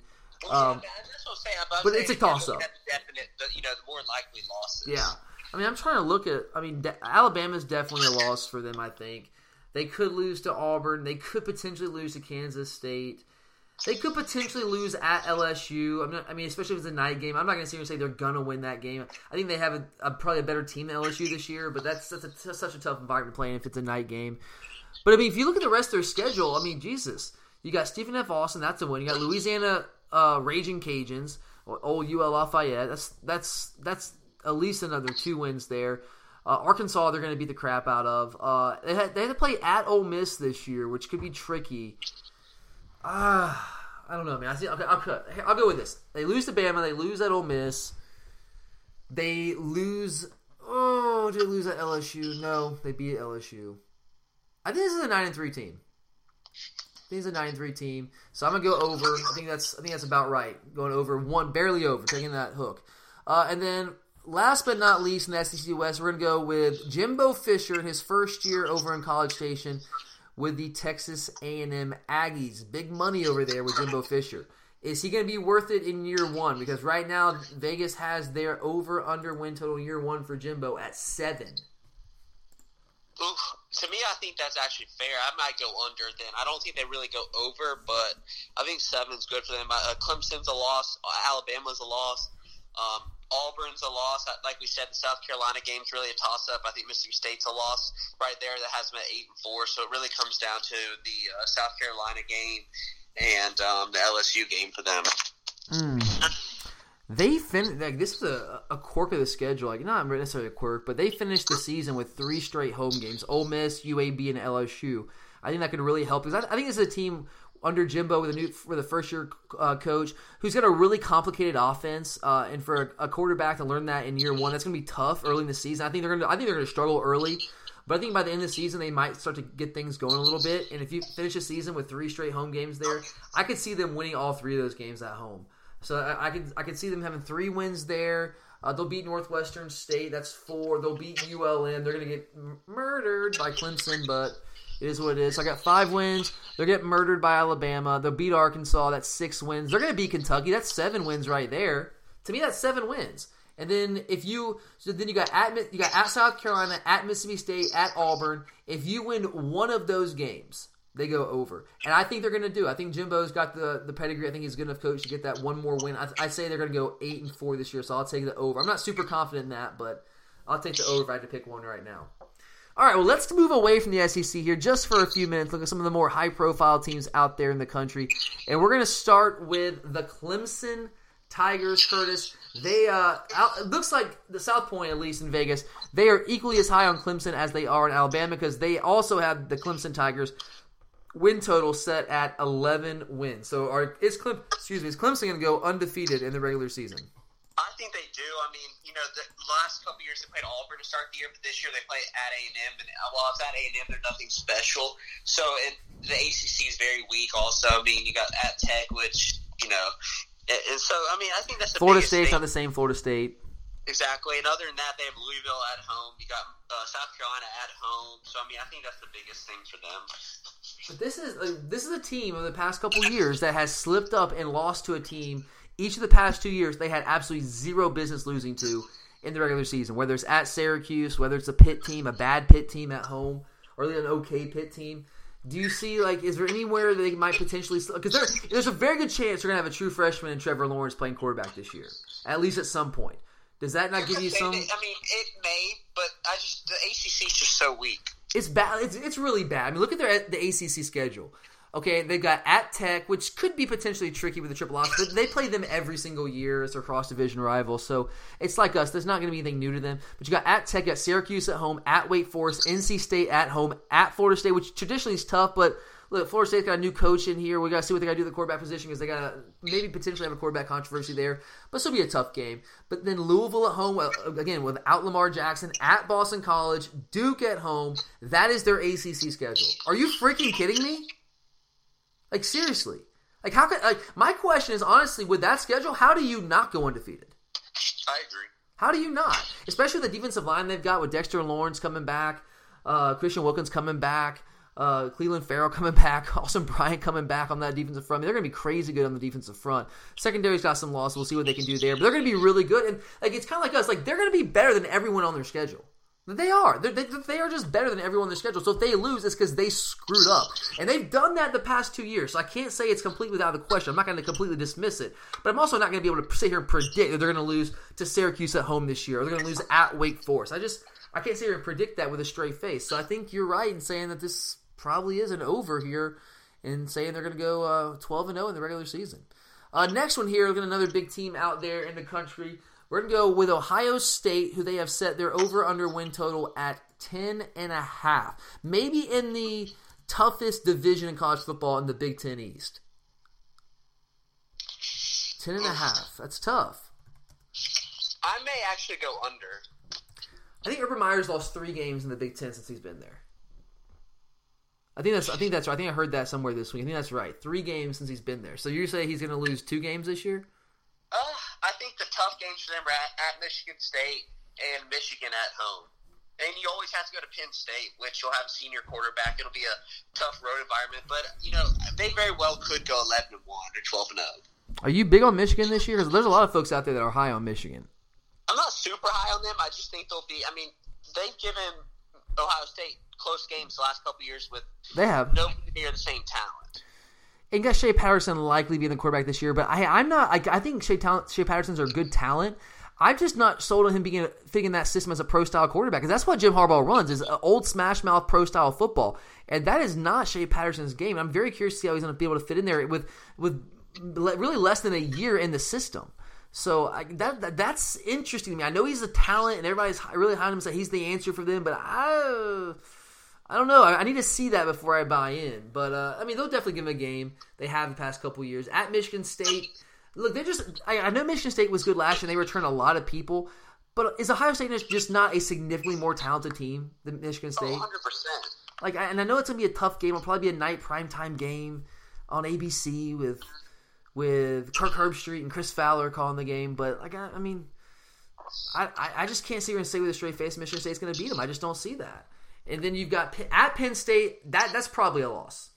Um, yeah, that's what I'm saying. I'm but it's a at the Definite, you know, the more likely losses. Yeah. I mean, I'm trying to look at. I mean, de- Alabama's definitely a loss for them. I think they could lose to Auburn. They could potentially lose to Kansas State. They could potentially lose at LSU. I'm not, I mean, especially if it's a night game. I'm not going to say they're going to win that game. I think they have a, a, probably a better team than LSU this year, but that's that's, a, that's such a tough environment playing if it's a night game. But I mean, if you look at the rest of their schedule, I mean, Jesus, you got Stephen F. Austin, that's a win. You got Louisiana uh, Raging Cajuns, old UL Lafayette. That's that's that's at least another two wins there. Uh, Arkansas, they're going to beat the crap out of. Uh, they, had, they had to play at Ole Miss this year, which could be tricky. Ah, I don't know, man. I see. Okay, I'll, I'll go with this. They lose to Bama. They lose at Ole Miss. They lose. Oh, did they lose at LSU? No, they beat LSU. I think this is a nine and three team. I think it's a nine and three team. So I'm gonna go over. I think that's. I think that's about right. Going over one, barely over, taking that hook. Uh, and then last but not least in the SEC West, we're gonna go with Jimbo Fisher in his first year over in College Station with the Texas A&M Aggies. Big money over there with Jimbo Fisher. Is he going to be worth it in year one? Because right now Vegas has their over under win total year one for Jimbo at seven. Oof. to me, I think that's actually fair. I might go under then. I don't think they really go over, but I think seven's good for them. Uh, Clemson's a loss. Alabama's a loss. Um, Auburn's a loss. Like we said, the South Carolina game's really a toss-up. I think Mississippi State's a loss right there that has them at eight and four. So it really comes down to the uh, South Carolina game and um, the LSU game for them. Mm. They finished like this is a, a quirk of the schedule, like not necessarily a quirk, but they finished the season with three straight home games: Ole Miss, UAB, and LSU. I think that could really help because I, I think this is a team under Jimbo with a new for the first year uh, coach who's got a really complicated offense, uh, and for a, a, quarterback to learn that in year one, that's going to be tough early in the season. I think they're going to I think they're going to struggle early. But I think by the end of the season, they might start to get things going a little bit. And if you finish a season with three straight home games there, I could see them winning all three of those games at home. So I, I could I could see them having three wins there. Uh, they'll beat Northwestern State. That's four. They'll beat ULM. They're going to get murdered by Clemson, but it is what it is. So I got five wins. They're getting murdered by Alabama. They'll beat Arkansas. That's six wins. They're going to beat Kentucky. That's seven wins right there. To me, that's seven wins. And then if you so then you got at you got at South Carolina, at Mississippi State, at Auburn. If you win one of those games, they go over. And I think they're going to do. I think Jimbo's got the, the pedigree. I think he's good enough coach to get that one more win. I, I say they're going to go eight and four this year, so I'll take the over. I'm not super confident in that, but I'll take the over if I had to pick one right now. All right, well, let's move away from the SEC here just for a few minutes. Look at some of the more high profile teams out there in the country. And we're going to start with the Clemson Tigers, Curtis. They uh, it looks like the South Point, at least in Vegas, they are equally as high on Clemson as they are in Alabama because they also have the Clemson Tigers win total set at 11 wins. So are, is Clem, excuse me, is Clemson going to go undefeated in the regular season? I think they do. I mean, you know, the last couple years they played Auburn to start the year, but this year they play at A and M, and while it's at A and M, they're nothing special. So it, the ACC is very weak. Also, I mean, you got at Tech, which you know, and so I mean, I think that's the Florida State's thing. not the same Florida State. Exactly, and other than that, they have Louisville at home. You got uh, South Carolina at home. So I mean, I think that's the biggest thing for them. But this is like, this is a team of the past couple years that has slipped up and lost to a team. Each of the past two years, they had absolutely zero business losing to in the regular season. Whether it's at Syracuse, whether it's a Pitt team, a bad Pitt team at home, or an okay Pitt team. Do you see like is there anywhere they might potentially because there, there's a very good chance they're gonna have a true freshman and Trevor Lawrence playing quarterback this year, at least at some point. Does that not give you some? I mean, it may, but I just the ACC is just so weak. It's bad. It's, it's really bad. I mean, look at their the ACC schedule. Okay, they've got at Tech, which could be potentially tricky with the triple option, but they play them every single year as their cross division rival. So it's like us. There's not going to be anything new to them. But you got at Tech, got Syracuse at home, at Wake Forest, NC State at home, at Florida State, which traditionally is tough, but look, Florida State's got a new coach in here. We got to see what they got to do with the quarterback position because they got to maybe potentially have a quarterback controversy there. But this will be a tough game. But then Louisville at home, again, without Lamar Jackson, at Boston College, Duke at home. That is their ACC schedule. Are you freaking kidding me? Like, seriously. Like, how could, like, my question is honestly, with that schedule, how do you not go undefeated? I agree. How do you not? Especially the defensive line they've got with Dexter Lawrence coming back, uh, Christian Wilkins coming back uh, Clelin Ferrell [LAUGHS] coming back, Austin Bryant coming back on that defensive front. I mean, they're going to be crazy good on the defensive front. Secondary's got some loss. We'll see what they can do there, but they're going to be really good. And like it's kind of like us. Like they're going to be better than everyone on their schedule. They are. They're, they, they are just better than everyone on their schedule. So if they lose, it's because they screwed up. And they've done that the past two years. So I can't say it's completely out of the question. I'm not going to completely dismiss it. But I'm also not going to be able to sit here and predict that they're going to lose to Syracuse at home this year or they're going to lose at Wake Forest. I just, I can't sit here and predict that with a straight face. So I think you're right in saying that this probably is an over here and saying they're going to go uh, 12 and 0 in the regular season. Uh, next one here, looking at another big team out there in the country. We're going to go with Ohio State, who they have set their over under win total at 10 and a half. Maybe in the toughest division in college football in the Big Ten East. 10 and a half. That's tough. I may actually go under. I think Urban Meyer's lost three games in the Big Ten since he's been there. I think that's I think that's right. I think I heard that somewhere this week. I think that's right. Three games since he's been there. So you say he's going to lose two games this year? I think the tough games for them are at, at Michigan State and Michigan at home. And you always have to go to Penn State, which you'll have a senior quarterback. It'll be a tough road environment, but you know they very well could go eleven and one or twelve and zero. Oh. Are you big on Michigan this year? Because there's a lot of folks out there that are high on Michigan. I'm not super high on them. I just think they'll be. I mean, they've given Ohio State close games the last couple years with they have nobody near the same talent. And got Shea Patterson likely being the quarterback this year, but I, I'm not. I, I think Shea, talent, Shea Patterson's a good talent. I'm just not sold on him being fitting that system as a pro style quarterback because that's what Jim Harbaugh runs is old smash mouth pro style football, and that is not Shea Patterson's game. I'm very curious to see how he's going to be able to fit in there with with really less than a year in the system. So I, that, that, that's interesting to me. I know he's a talent, and everybody's really high on him. So he's the answer for them, but I. I don't know. I, need to see that before I buy in. But uh, I mean, they'll definitely give him a game. They have the past couple years at Michigan State. Look, they're just. I, I know Michigan State was good last year. and They returned a lot of people. But is Ohio State just not a significantly more talented team than Michigan State? 100%. Like, and I know it's gonna be a tough game. It'll probably be a night primetime game on ABC with with Kirk Herbstreit and Chris Fowler calling the game. But like, I, I mean, I, I just can't see here and say with a straight face Michigan State's going to beat them. I just don't see that. And then you've got at Penn State. That that's probably a loss,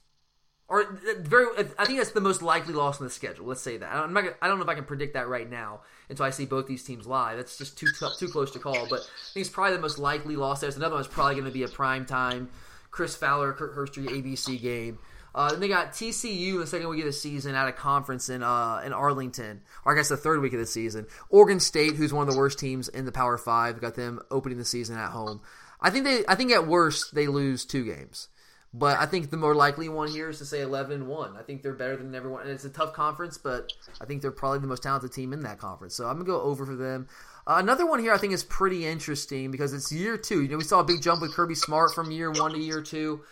or uh, very. Uh, I think that's the most likely loss on the schedule. Let's say that. I'm not. I don't know if I can predict that right now until I see both these teams live. That's just too too close to call. But I think it's probably the most likely loss. There's another one that's probably going to be a prime time Chris Fowler, Kirk Herbstreit ABC game. Uh, then they got TCU the second week of the season at a conference in uh, in Arlington, or I guess the third week of the season. Oregon State, who's one of the worst teams in the Power Five, got them opening the season at home. I think they, I think at worst they lose two games, but I think the more likely one here is to say 11-1. I think they're better than everyone, and it's a tough conference, but I think they're probably the most talented team in that conference. So I'm gonna go over for them. Uh, another one here I think is pretty interesting because it's year two. You know, we saw a big jump with Kirby Smart from year one to year two.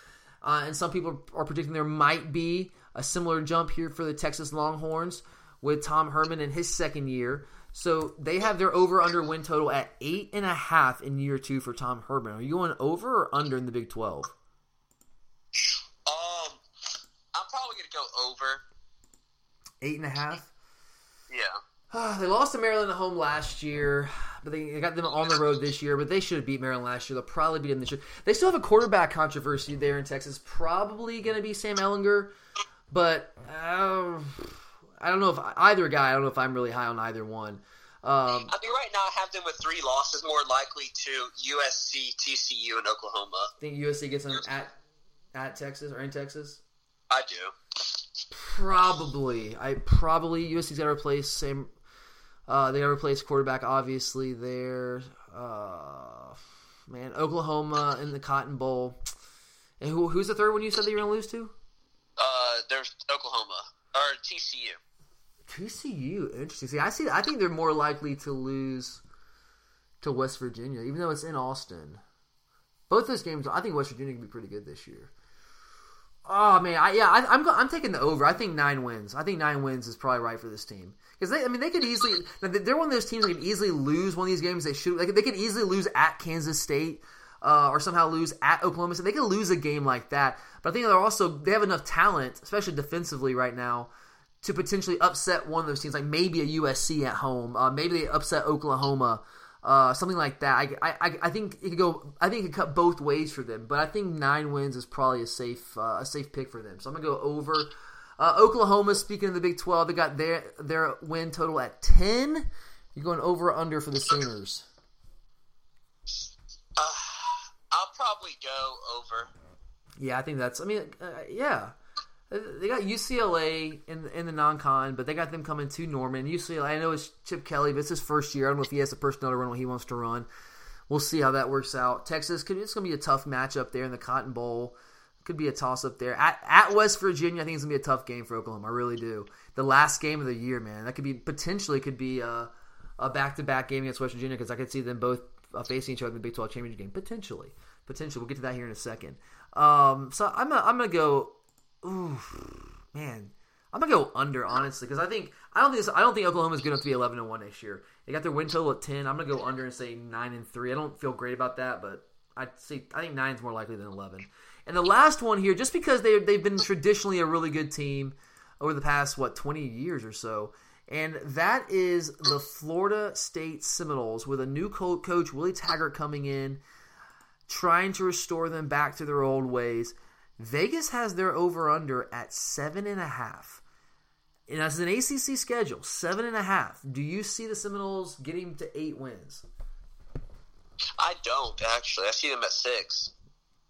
Uh, and some people are predicting there might be a similar jump here for the Texas Longhorns with Tom Herman in his second year. So they have their over under win total at eight and a half in year two for Tom Herman. Are you going over or under in the Big Twelve? Um, I'm probably going to go over. Eight and a half. Yeah. [SIGHS] they lost to Maryland at home last year but they got them on the road this year. But they should have beat Maryland last year. They'll probably beat them this year. They still have a quarterback controversy there in Texas. Probably going to be Sam Ehlinger, but uh, I don't know if either guy. I don't know if I'm really high on either one. Um, I mean, right now I have them with three losses, more likely to USC, TCU, and Oklahoma. I think USC gets them at at Texas or in Texas. I do. Probably, I probably USC's got to replace Sam uh, they got to replace quarterback, obviously. There, uh, man, Oklahoma in the Cotton Bowl. And who, who's the third one you said that you're going to lose to? Uh, there's Oklahoma or TCU. TCU, interesting. See, I see. I think they're more likely to lose to West Virginia, even though it's in Austin. Both those games, I think West Virginia can be pretty good this year. Oh man, I, yeah, I, I'm I'm taking the over. I think nine wins. I think nine wins is probably right for this team because they, I mean, they could easily. They're one of those teams that could easily lose one of these games. They should. Like, they could easily lose at Kansas State. Uh, or somehow lose at Oklahoma State. They could lose a game like that, but I think they're also they have enough talent, especially defensively right now, to potentially upset one of those teams, like maybe a USC at home, uh, maybe they upset Oklahoma, uh, something like that. I, I, I think it could go. I think it could cut both ways for them, but I think nine wins is probably a safe uh, a safe pick for them. So I'm gonna go over. Uh, Oklahoma, speaking of the Big 12, they got their their win total at 10. You're going over or under for the Sooners? Uh, I'll probably go over. Yeah, I think that's. I mean, uh, yeah, they got UCLA in in the non-con, but they got them coming to Norman. UCLA, I know it's Chip Kelly, but it's his first year. I don't know if he has the personnel to run what he wants to run. We'll see how that works out. Texas, it's going to be a tough matchup there in the Cotton Bowl. Could be a toss up there at, at West Virginia. I think it's gonna be a tough game for Oklahoma. I really do. The last game of the year, man. That could be potentially could be a back to back game against West Virginia because I could see them both uh, facing each other in the Big Twelve championship game. Potentially, potentially. We'll get to that here in a second. Um, so I'm I'm gonna go. Ooh, man. I'm gonna go under honestly because I think I don't think I don't think Oklahoma is good enough to be 11 and one next year. They got their win total at 10. I'm gonna go under and say nine and three. I don't feel great about that, but I see I think nine's more likely than 11. And the last one here, just because they they've been traditionally a really good team over the past what 20 years or so, and that is the Florida State Seminoles with a new coach Willie Taggart coming in, trying to restore them back to their old ways. Vegas has their over under at seven and a half. And as an ACC schedule, seven and a half. Do you see the Seminoles getting to eight wins? I don't actually. I see them at six.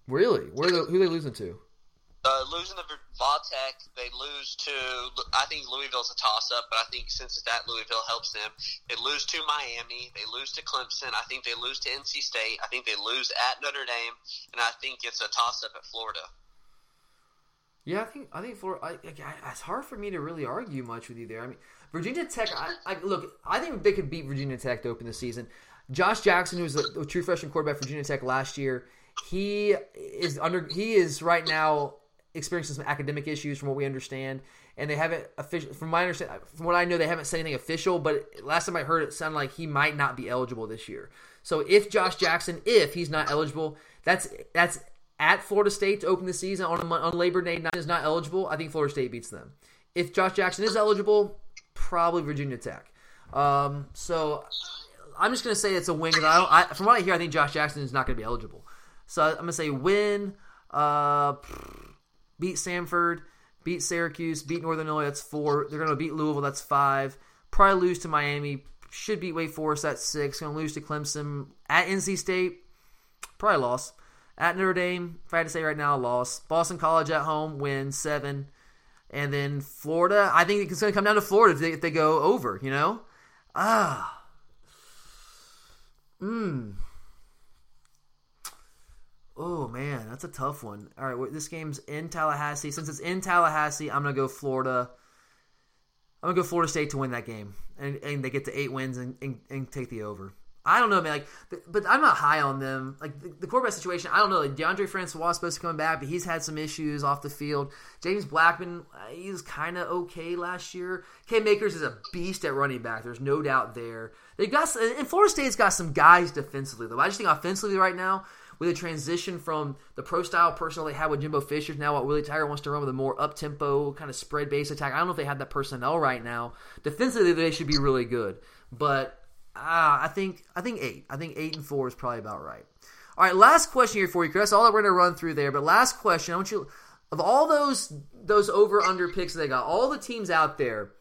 Really? Where they, who are they losing to? Uh, losing to Vatech, they lose to. I think Louisville's a toss-up, but I think since it's at Louisville helps them. They lose to Miami. They lose to Clemson. I think they lose to NC State. I think they lose at Notre Dame, and I think it's a toss-up at Florida. Yeah, I think I think. I, I, it's hard for me to really argue much with you there. I mean, Virginia Tech. I, I look. I think they could beat Virginia Tech to open the season. Josh Jackson, who was the true freshman quarterback for Virginia Tech last year, he is under. He is right now experiencing some academic issues, from what we understand, and they haven't official. From my understand, from what I know, they haven't said anything official. But last time I heard, it sounded like he might not be eligible this year. So if Josh Jackson, if he's not eligible, that's that's at Florida State to open the season on on Labor Day night is not eligible. I think Florida State beats them. If Josh Jackson is eligible, probably Virginia Tech. Um, so I'm just gonna say it's a win because I, I, from what I hear, I think Josh Jackson is not gonna be eligible. So I'm gonna say win. Uh, beat Samford, beat Syracuse, beat Northern Illinois. That's four. They're going to beat Louisville. That's five. Probably lose to Miami. Should beat Wake Forest. That's six. Going to lose to Clemson at NC State. Probably loss. At Notre Dame, if I had to say right now, loss. Boston College at home, win seven. And then Florida, I think it's going to come down to Florida if they, if they go over, you know? Ah. Mmm. Oh man, that's a tough one. All right, this game's in Tallahassee. Since it's in Tallahassee, I'm gonna go Florida. I'm gonna go Florida State to win that game, and, and they get to eight wins and, and, and take the over. I don't know, man. Like, but I'm not high on them. Like the, the quarterback situation, I don't know. Like Deondre Francois is supposed to come back, but he's had some issues off the field. James Blackman, uh, he's kind of okay last year. Cam Akers is a beast at running back. There's no doubt there. They got and Florida State's got some guys defensively though. I just think offensively right now with a transition from the pro style personnel they had with Jimbo Fisher now what Willie Taggart wants to run with a more up tempo kind of spread base attack. I don't know if they have that personnel right now. Defensively, they should be really good, but uh, I think I think eight. I think eight and four is probably about right. All right, last question here for you, Chris. All that we're going to run through there, but last question. I want you of all those those over under picks they got, all the teams out there,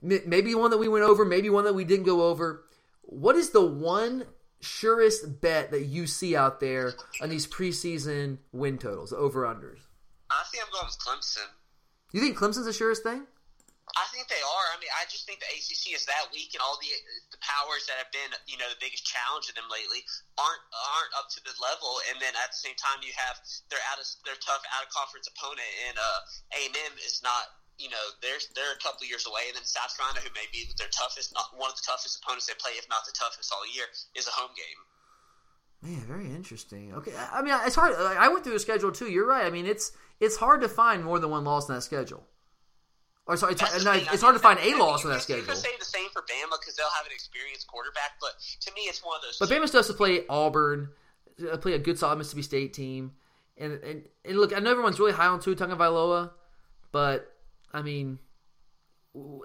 maybe one that we went over, maybe one that we didn't go over. What is the one surest bet that you see out there on these preseason win totals, over unders? I think I'm going with Clemson. You think Clemson's the surest thing? I think they are. I mean, I just think the ACC is that weak, and all the the powers that have been, you know, the biggest challenge of them lately aren't aren't up to the level. And then at the same time, you have their out of their tough out of conference opponent, and uh, A and M is not you know, they're they're a couple years away, and then South Carolina, who may be their toughest, not one of the toughest opponents they play, if not the toughest all year, is a home game. Man, very interesting. Okay, I mean, it's hard. I went through the schedule too. You're right. I mean, it's it's hard to find more than one loss in that schedule. Or sorry, it's, no, it's hard to find a loss in that schedule. You could say the same for Bama because they'll have an experienced quarterback, but to me, it's one of those. But Bama still has to play Auburn, uh, play a good solid Mississippi State team, and and, and look, I know everyone's really high on Tua Tagovailoa, but I mean,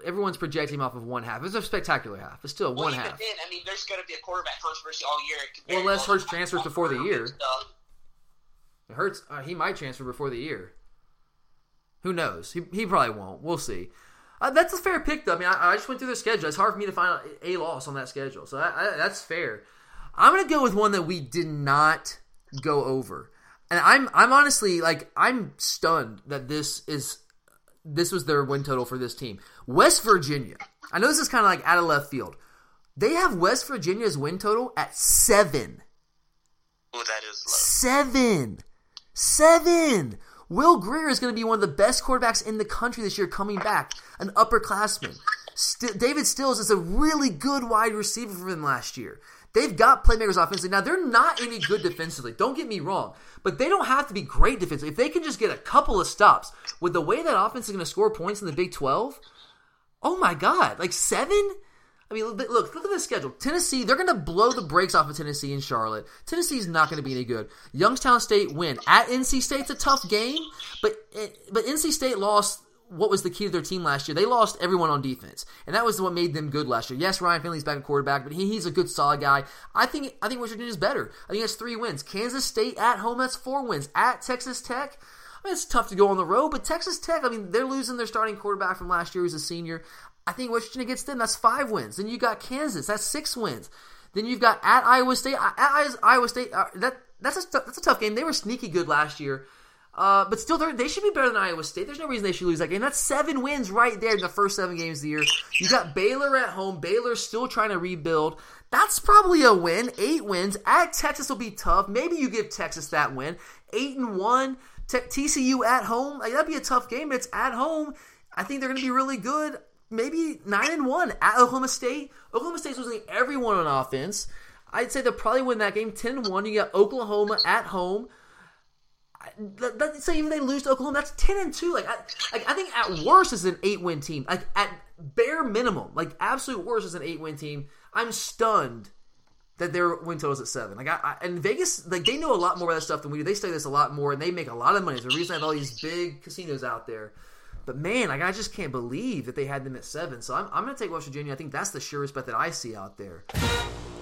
everyone's projecting him off of one half. It's a spectacular half. It's still well, one half. Then, I mean, there's going to be a quarterback controversy all year. Well, unless Hurts transfers before the year. It hurts. Uh, he might transfer before the year. Who knows? He, he probably won't. We'll see. Uh, that's a fair pick, though. I mean, I, I, just went through the schedule. It's hard for me to find a loss on that schedule, so I, that's fair. I'm going to go with one that we did not go over, and I'm I'm honestly like I'm stunned that this is this was their win total for this team. West Virginia. I know this is kind of like out of left field. They have West Virginia's win total at seven. Oh, that is low. Seven. Seven. Will Grier is going to be one of the best quarterbacks in the country this year coming back, an upperclassman. St- David Sills is a really good wide receiver for them last year. They've got playmakers offensively. Now, they're not any good defensively. Don't get me wrong. But they don't have to be great defensively. If they can just get a couple of stops with the way that offense is going to score points in the Big 12, oh my God. Like seven? I mean, look, look at the schedule. Tennessee, they're going to blow the brakes off of Tennessee and Charlotte. Tennessee's not going to be any good. Youngstown State win at NC State's a tough game, but eh, but NC State lost what was the key to their team last year? They lost everyone on defense, and that was what made them good last year. Yes, Ryan Finley's back at quarterback, but he, he's a good solid guy. I think I think West Virginia's better. I think that's three wins. Kansas State at home, that's four wins. At Texas Tech, I mean, it's tough to go on the road, but Texas Tech, I mean, they're losing their starting quarterback from last year, who's a senior. I think Virginia gets them. That's five wins. Then you got Kansas. That's six wins. Then you've got at Iowa State. At Iowa State, uh, that that's a that's a tough game. They were sneaky good last year. Uh, but still, they should be better than Iowa State. There's no reason they should lose that game. That's seven wins right there in the first seven games of the year. You got Baylor at home. Baylor's still trying to rebuild. That's probably a win. Eight wins at Texas will be tough. Maybe you give Texas that win. Eight and one. T- TCU at home. Like, that'd be a tough game. It's at home. I think they're going to be really good. Maybe nine and one at Oklahoma State. Oklahoma State's losing everyone on offense. I'd say they'll probably win that game 10 1. You got Oklahoma at home. Let's say even they lose to Oklahoma, that's 10 and 2. Like I, like, I think at worst is an 8 win team. Like, at bare minimum, like, absolute worst is an 8 win team. I'm stunned that their win total is at seven. Like I, I, and Vegas, like they know a lot more about that stuff than we do. They study this a lot more, and they make a lot of money. It's the reason I have all these big casinos out there. But man, like I just can't believe that they had them at seven. So I'm, I'm going to take West Virginia. I think that's the surest bet that I see out there.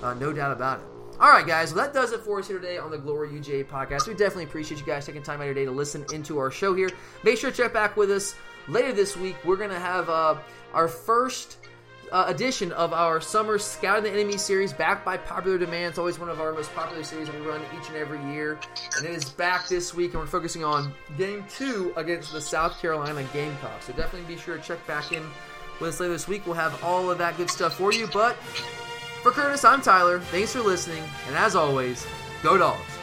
Uh, no doubt about it. All right, guys. Well, that does it for us here today on the Glory UGA podcast. We definitely appreciate you guys taking time out of your day to listen into our show here. Make sure to check back with us later this week. We're going to have uh, our first uh, edition of our summer Scouting the Enemy series, backed by popular demand. It's always one of our most popular series that we run each and every year. And it is back this week, and we're focusing on game two against the South Carolina Gamecocks. So definitely be sure to check back in with us later this week. We'll have all of that good stuff for you. But for Curtis, I'm Tyler. Thanks for listening, and as always, go dogs.